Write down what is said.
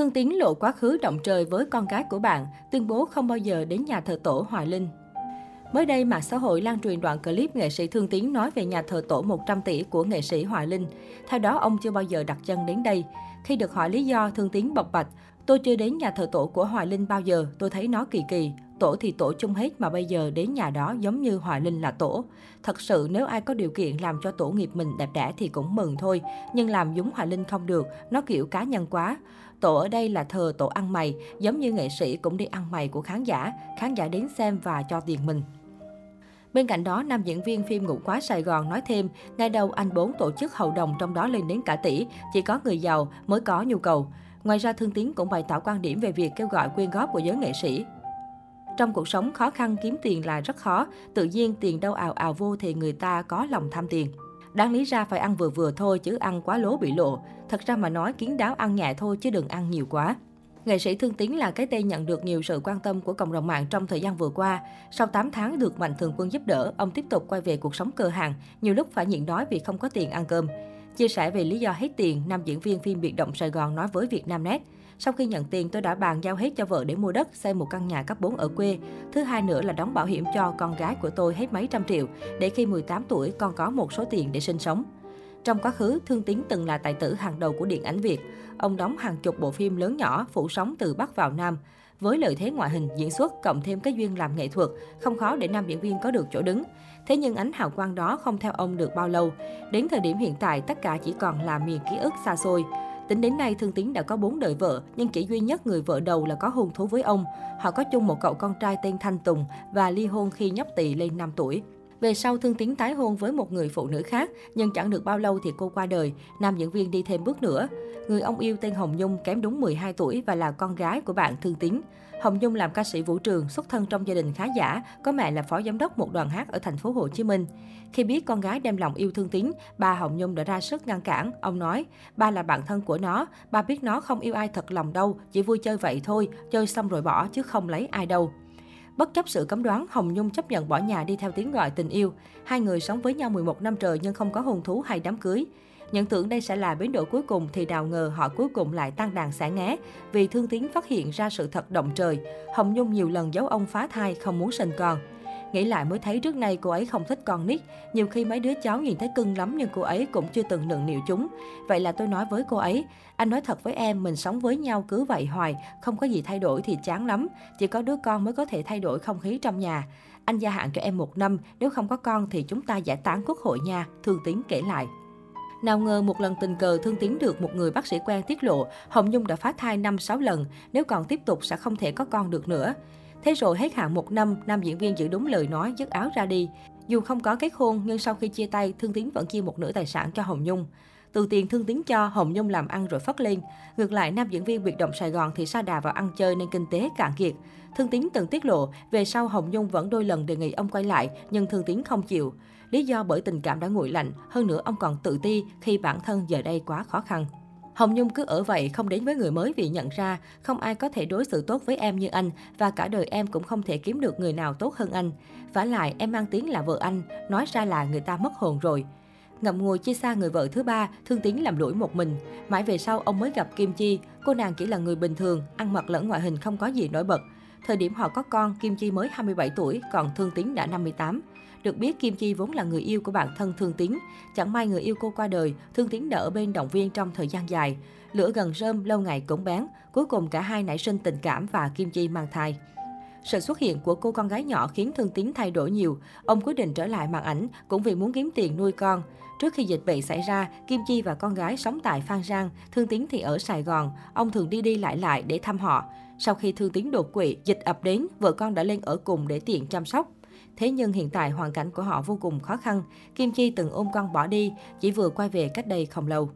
Thương Tiến lộ quá khứ động trời với con gái của bạn, tuyên bố không bao giờ đến nhà thờ tổ Hoài Linh. Mới đây, mạng xã hội lan truyền đoạn clip nghệ sĩ Thương Tiến nói về nhà thờ tổ 100 tỷ của nghệ sĩ Hoài Linh. Theo đó, ông chưa bao giờ đặt chân đến đây. Khi được hỏi lý do, Thương Tiến bộc bạch, tôi chưa đến nhà thờ tổ của Hoài Linh bao giờ, tôi thấy nó kỳ kỳ. Tổ thì tổ chung hết mà bây giờ đến nhà đó giống như Hoài Linh là tổ. Thật sự nếu ai có điều kiện làm cho tổ nghiệp mình đẹp đẽ thì cũng mừng thôi. Nhưng làm giống Hoài Linh không được, nó kiểu cá nhân quá. Tổ ở đây là thờ tổ ăn mày, giống như nghệ sĩ cũng đi ăn mày của khán giả. Khán giả đến xem và cho tiền mình. Bên cạnh đó, nam diễn viên phim Ngủ Quá Sài Gòn nói thêm, ngày đầu anh bốn tổ chức hậu đồng trong đó lên đến cả tỷ, chỉ có người giàu mới có nhu cầu. Ngoài ra, Thương Tiến cũng bày tỏ quan điểm về việc kêu gọi quyên góp của giới nghệ sĩ. Trong cuộc sống khó khăn kiếm tiền là rất khó, tự nhiên tiền đâu ào ào vô thì người ta có lòng tham tiền. Đáng lý ra phải ăn vừa vừa thôi chứ ăn quá lố bị lộ. Thật ra mà nói kiến đáo ăn nhẹ thôi chứ đừng ăn nhiều quá. Nghệ sĩ Thương Tiến là cái tên nhận được nhiều sự quan tâm của cộng đồng mạng trong thời gian vừa qua. Sau 8 tháng được Mạnh Thường Quân giúp đỡ, ông tiếp tục quay về cuộc sống cơ hàng, nhiều lúc phải nhịn đói vì không có tiền ăn cơm. Chia sẻ về lý do hết tiền, nam diễn viên phim Biệt động Sài Gòn nói với Vietnamnet. Sau khi nhận tiền, tôi đã bàn giao hết cho vợ để mua đất, xây một căn nhà cấp 4 ở quê. Thứ hai nữa là đóng bảo hiểm cho con gái của tôi hết mấy trăm triệu, để khi 18 tuổi con có một số tiền để sinh sống. Trong quá khứ, Thương Tiến từng là tài tử hàng đầu của điện ảnh Việt. Ông đóng hàng chục bộ phim lớn nhỏ, phủ sóng từ Bắc vào Nam. Với lợi thế ngoại hình, diễn xuất, cộng thêm cái duyên làm nghệ thuật, không khó để nam diễn viên có được chỗ đứng. Thế nhưng ánh hào quang đó không theo ông được bao lâu. Đến thời điểm hiện tại, tất cả chỉ còn là miền ký ức xa xôi. Tính đến nay, Thương tín đã có 4 đời vợ, nhưng chỉ duy nhất người vợ đầu là có hôn thú với ông. Họ có chung một cậu con trai tên Thanh Tùng và ly hôn khi nhóc tỳ lên 5 tuổi. Về sau, Thương tín tái hôn với một người phụ nữ khác, nhưng chẳng được bao lâu thì cô qua đời. Nam diễn viên đi thêm bước nữa. Người ông yêu tên Hồng Nhung kém đúng 12 tuổi và là con gái của bạn Thương tín Hồng Nhung làm ca sĩ vũ trường, xuất thân trong gia đình khá giả, có mẹ là phó giám đốc một đoàn hát ở thành phố Hồ Chí Minh. Khi biết con gái đem lòng yêu Thương tín bà Hồng Nhung đã ra sức ngăn cản. Ông nói, ba là bạn thân của nó, ba biết nó không yêu ai thật lòng đâu, chỉ vui chơi vậy thôi, chơi xong rồi bỏ chứ không lấy ai đâu. Bất chấp sự cấm đoán, Hồng Nhung chấp nhận bỏ nhà đi theo tiếng gọi tình yêu. Hai người sống với nhau 11 năm trời nhưng không có hôn thú hay đám cưới. Nhận tưởng đây sẽ là biến đổi cuối cùng thì đào ngờ họ cuối cùng lại tăng đàn xả ngé vì Thương Tiến phát hiện ra sự thật động trời. Hồng Nhung nhiều lần giấu ông phá thai không muốn sinh con. Nghĩ lại mới thấy trước nay cô ấy không thích con nít. Nhiều khi mấy đứa cháu nhìn thấy cưng lắm nhưng cô ấy cũng chưa từng nựng nịu chúng. Vậy là tôi nói với cô ấy, anh nói thật với em, mình sống với nhau cứ vậy hoài, không có gì thay đổi thì chán lắm. Chỉ có đứa con mới có thể thay đổi không khí trong nhà. Anh gia hạn cho em một năm, nếu không có con thì chúng ta giải tán quốc hội nha, Thương Tiến kể lại. Nào ngờ một lần tình cờ Thương Tiến được một người bác sĩ quen tiết lộ, Hồng Nhung đã phá thai 5-6 lần, nếu còn tiếp tục sẽ không thể có con được nữa. Thế rồi hết hạn một năm, nam diễn viên giữ đúng lời nói, dứt áo ra đi. Dù không có kết hôn, nhưng sau khi chia tay, Thương tín vẫn chia một nửa tài sản cho Hồng Nhung. Từ tiền Thương tín cho, Hồng Nhung làm ăn rồi phất lên. Ngược lại, nam diễn viên biệt động Sài Gòn thì sa đà vào ăn chơi nên kinh tế cạn kiệt. Thương tín từng tiết lộ, về sau Hồng Nhung vẫn đôi lần đề nghị ông quay lại, nhưng Thương tín không chịu. Lý do bởi tình cảm đã nguội lạnh, hơn nữa ông còn tự ti khi bản thân giờ đây quá khó khăn. Hồng Nhung cứ ở vậy, không đến với người mới vì nhận ra không ai có thể đối xử tốt với em như anh và cả đời em cũng không thể kiếm được người nào tốt hơn anh. Vả lại, em mang tiếng là vợ anh, nói ra là người ta mất hồn rồi. Ngậm ngùi chia xa người vợ thứ ba, Thương Tiến làm lũi một mình. Mãi về sau, ông mới gặp Kim Chi. Cô nàng chỉ là người bình thường, ăn mặc lẫn ngoại hình không có gì nổi bật. Thời điểm họ có con, Kim Chi mới 27 tuổi, còn Thương Tín đã 58. Được biết, Kim Chi vốn là người yêu của bạn thân Thương Tín. Chẳng may người yêu cô qua đời, Thương Tín đã ở bên động viên trong thời gian dài. Lửa gần rơm, lâu ngày cũng bén. Cuối cùng cả hai nảy sinh tình cảm và Kim Chi mang thai. Sự xuất hiện của cô con gái nhỏ khiến Thương Tín thay đổi nhiều. Ông quyết định trở lại màn ảnh cũng vì muốn kiếm tiền nuôi con. Trước khi dịch bệnh xảy ra, Kim Chi và con gái sống tại Phan Giang, Thương Tín thì ở Sài Gòn. Ông thường đi đi lại lại để thăm họ. Sau khi Thương Tiến đột quỵ, dịch ập đến, vợ con đã lên ở cùng để tiện chăm sóc. Thế nhưng hiện tại hoàn cảnh của họ vô cùng khó khăn. Kim Chi từng ôm con bỏ đi, chỉ vừa quay về cách đây không lâu.